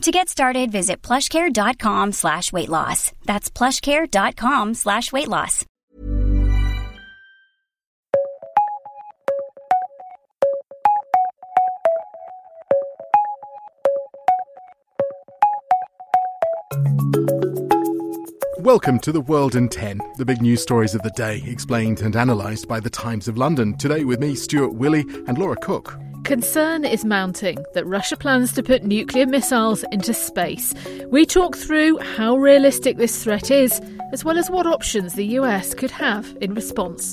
To get started, visit plushcare.com slash weight loss. That's plushcare.com slash weight loss. Welcome to the World in 10, the big news stories of the day, explained and analysed by the Times of London. Today with me, Stuart Willey and Laura Cook. Concern is mounting that Russia plans to put nuclear missiles into space. We talk through how realistic this threat is, as well as what options the US could have in response.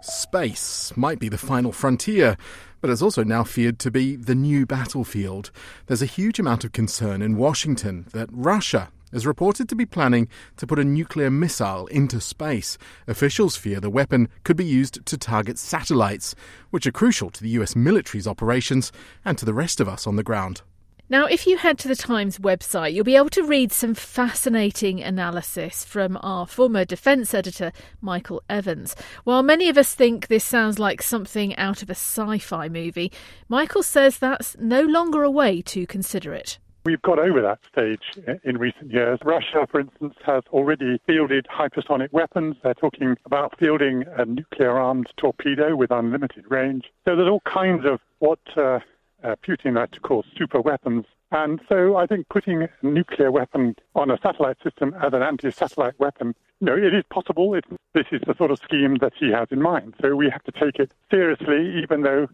Space might be the final frontier, but it's also now feared to be the new battlefield. There's a huge amount of concern in Washington that Russia is reported to be planning to put a nuclear missile into space. Officials fear the weapon could be used to target satellites, which are crucial to the US military's operations and to the rest of us on the ground. Now, if you head to the Times website, you'll be able to read some fascinating analysis from our former defence editor, Michael Evans. While many of us think this sounds like something out of a sci fi movie, Michael says that's no longer a way to consider it. We've got over that stage in recent years. Russia, for instance, has already fielded hypersonic weapons. They're talking about fielding a nuclear armed torpedo with unlimited range. So there's all kinds of what uh, uh, Putin likes to call super weapons. And so I think putting a nuclear weapon on a satellite system as an anti satellite weapon, you know, it is possible. It, this is the sort of scheme that he has in mind. So we have to take it seriously, even though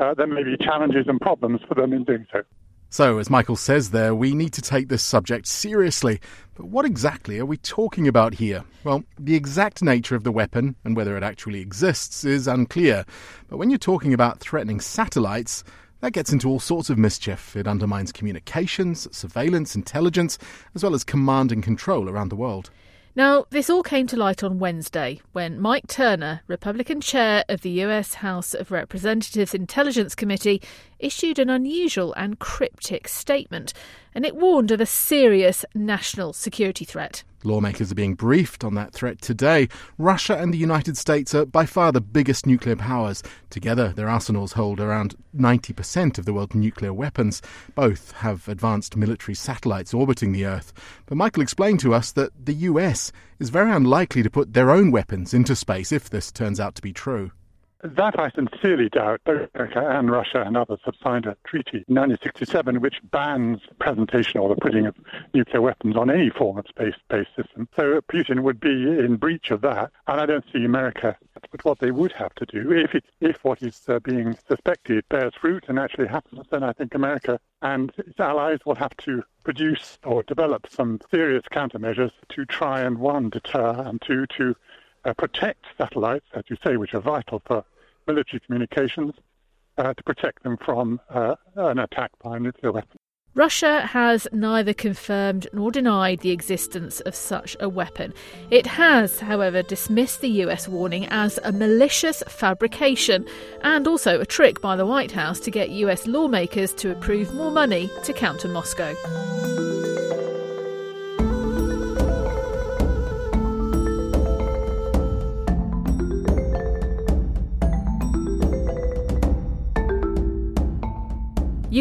uh, there may be challenges and problems for them in doing so. So, as Michael says there, we need to take this subject seriously. But what exactly are we talking about here? Well, the exact nature of the weapon and whether it actually exists is unclear. But when you're talking about threatening satellites, that gets into all sorts of mischief. It undermines communications, surveillance, intelligence, as well as command and control around the world. Now, this all came to light on Wednesday when Mike Turner, Republican chair of the US House of Representatives Intelligence Committee, issued an unusual and cryptic statement, and it warned of a serious national security threat. Lawmakers are being briefed on that threat today. Russia and the United States are by far the biggest nuclear powers. Together, their arsenals hold around 90% of the world's nuclear weapons. Both have advanced military satellites orbiting the Earth. But Michael explained to us that the US is very unlikely to put their own weapons into space if this turns out to be true. That I sincerely doubt. Both America and Russia and others have signed a treaty in 1967 which bans the presentation or the putting of nuclear weapons on any form of space-based system. So Putin would be in breach of that, and I don't see America. But what they would have to do, if it, if what is uh, being suspected bears fruit and actually happens, then I think America and its allies will have to produce or develop some serious countermeasures to try and one deter and two to uh, protect satellites, as you say, which are vital for military communications, uh, to protect them from uh, an attack by a nuclear weapon. Russia has neither confirmed nor denied the existence of such a weapon. It has, however, dismissed the US warning as a malicious fabrication and also a trick by the White House to get US lawmakers to approve more money to counter Moscow.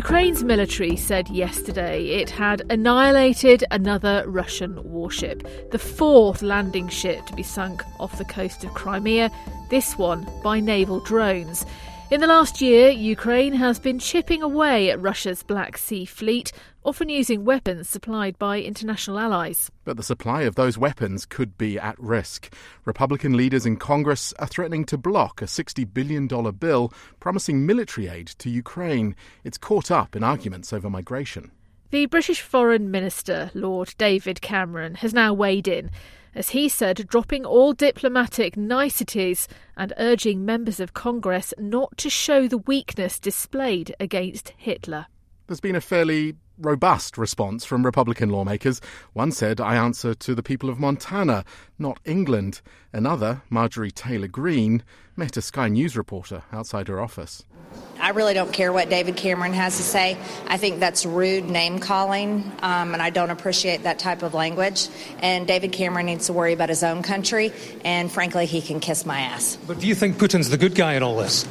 Ukraine's military said yesterday it had annihilated another Russian warship, the fourth landing ship to be sunk off the coast of Crimea, this one by naval drones. In the last year, Ukraine has been chipping away at Russia's Black Sea Fleet, often using weapons supplied by international allies. But the supply of those weapons could be at risk. Republican leaders in Congress are threatening to block a $60 billion bill promising military aid to Ukraine. It's caught up in arguments over migration. The British Foreign Minister, Lord David Cameron, has now weighed in as he said, dropping all diplomatic niceties and urging members of Congress not to show the weakness displayed against Hitler. There's been a fairly robust response from Republican lawmakers. One said, I answer to the people of Montana, not England. Another, Marjorie Taylor Greene, met a Sky News reporter outside her office. I really don't care what David Cameron has to say. I think that's rude name calling, um, and I don't appreciate that type of language. And David Cameron needs to worry about his own country, and frankly, he can kiss my ass. But do you think Putin's the good guy in all this?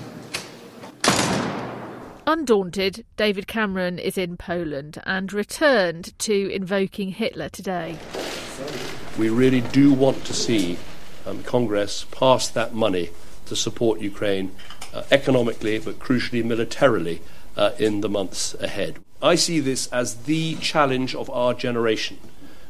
Undaunted, David Cameron is in Poland and returned to invoking Hitler today. We really do want to see um, Congress pass that money to support Ukraine uh, economically, but crucially militarily, uh, in the months ahead. I see this as the challenge of our generation.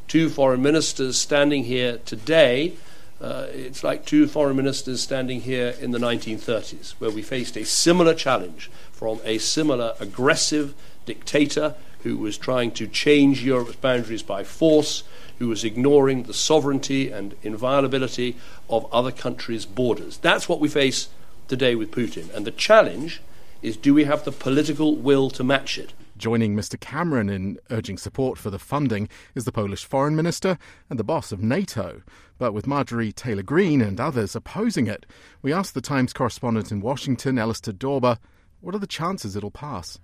Two foreign ministers standing here today uh, it's like two foreign ministers standing here in the 1930s, where we faced a similar challenge from a similar aggressive dictator who was trying to change Europe's boundaries by force, who was ignoring the sovereignty and inviolability of other countries' borders. That's what we face today with Putin. And the challenge is do we have the political will to match it? Joining Mr. Cameron in urging support for the funding is the Polish foreign minister and the boss of NATO. But with Marjorie Taylor Greene and others opposing it, we asked the Times correspondent in Washington, Alistair Dawber, what are the chances it'll pass?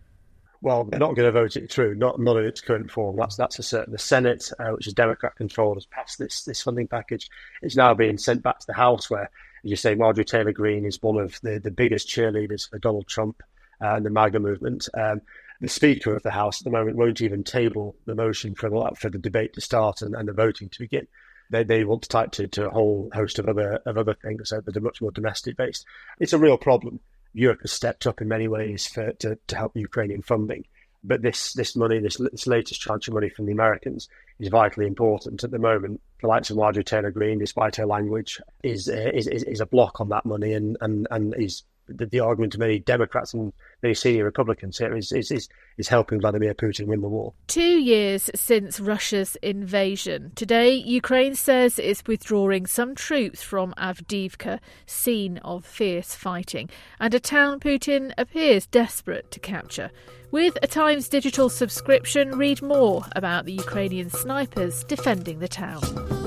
Well, they're not going to vote it through, not not in its current form. That's that's a certain. The Senate, uh, which is Democrat controlled, has passed this this funding package. It's now being sent back to the House, where, as you say, Marjorie Taylor Greene is one of the, the biggest cheerleaders for Donald Trump uh, and the MAGA movement. Um, the Speaker of the House at the moment won't even table the motion for the, for the debate to start and, and the voting to begin. They, they want to type to, to a whole host of other of other things that are much more domestic based. It's a real problem. Europe has stepped up in many ways for, to, to help Ukrainian funding. But this, this money, this, this latest tranche of money from the Americans, is vitally important at the moment. The likes of Marjorie Taylor Greene, despite her language, is, uh, is, is, is a block on that money and, and, and is the, the, argument of many Democrats and many senior Republicans here is, is, is, is helping Vladimir Putin win the war. Two years since Russia's invasion. Today, Ukraine says it's withdrawing some troops from Avdiivka, scene of fierce fighting, and a town Putin appears desperate to capture. With a Times digital subscription, read more about the Ukrainian snipers defending the town.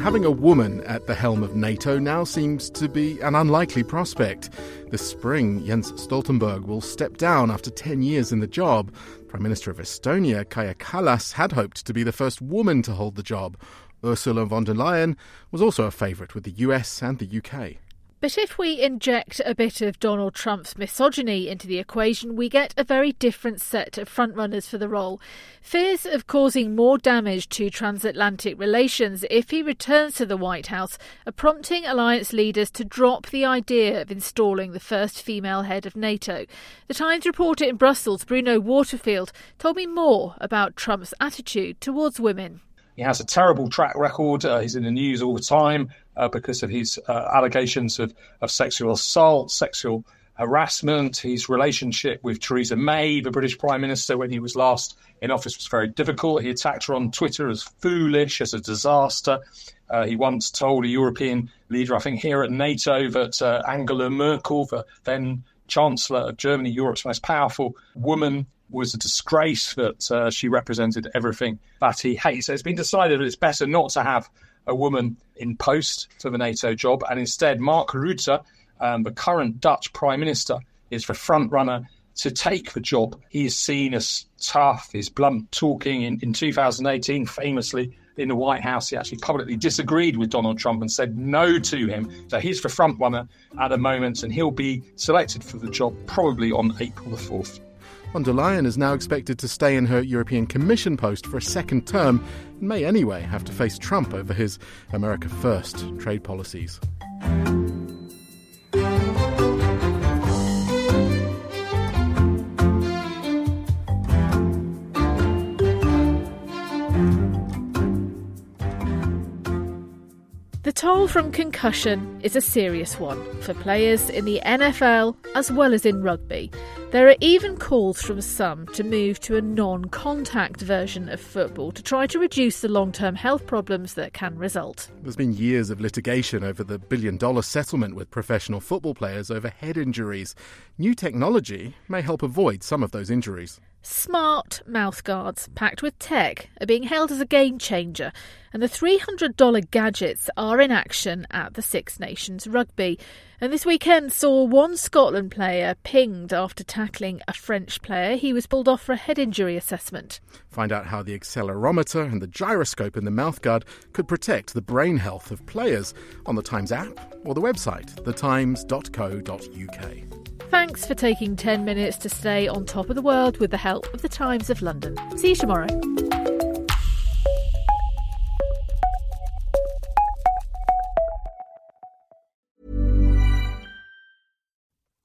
Having a woman at the helm of NATO now seems to be an unlikely prospect. This spring, Jens Stoltenberg will step down after 10 years in the job. Prime Minister of Estonia, Kaja Kallas, had hoped to be the first woman to hold the job. Ursula von der Leyen was also a favourite with the US and the UK. But if we inject a bit of Donald Trump's misogyny into the equation, we get a very different set of frontrunners for the role. Fears of causing more damage to transatlantic relations if he returns to the White House are prompting alliance leaders to drop the idea of installing the first female head of NATO. The Times reporter in Brussels, Bruno Waterfield, told me more about Trump's attitude towards women. He has a terrible track record. Uh, he's in the news all the time uh, because of his uh, allegations of, of sexual assault, sexual harassment. His relationship with Theresa May, the British Prime Minister, when he was last in office, was very difficult. He attacked her on Twitter as foolish, as a disaster. Uh, he once told a European leader, I think here at NATO, that uh, Angela Merkel, the then Chancellor of Germany, Europe's most powerful woman, was a disgrace that uh, she represented everything that he hates. So it's been decided that it's better not to have a woman in post for the NATO job, and instead Mark Rutte, um, the current Dutch Prime Minister, is the front runner to take the job. He is seen as tough, he's blunt talking. In, in 2018, famously in the White House, he actually publicly disagreed with Donald Trump and said no to him. So he's the front runner at the moment, and he'll be selected for the job probably on April the 4th. Von der Leyen is now expected to stay in her European Commission post for a second term and may anyway have to face Trump over his America First trade policies. From concussion is a serious one for players in the NFL as well as in rugby. There are even calls from some to move to a non contact version of football to try to reduce the long term health problems that can result. There's been years of litigation over the billion dollar settlement with professional football players over head injuries. New technology may help avoid some of those injuries. Smart mouthguards packed with tech are being hailed as a game changer, and the $300 gadgets are in action at the Six Nations Rugby. And this weekend saw one Scotland player pinged after tackling a French player. He was pulled off for a head injury assessment. Find out how the accelerometer and the gyroscope in the mouthguard could protect the brain health of players on the Times app or the website, thetimes.co.uk. Thanks for taking 10 minutes to stay on top of the world with the help of the Times of London. See you tomorrow.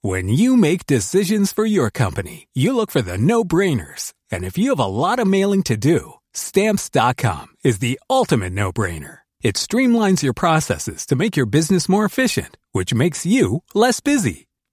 When you make decisions for your company, you look for the no brainers. And if you have a lot of mailing to do, stamps.com is the ultimate no brainer. It streamlines your processes to make your business more efficient, which makes you less busy.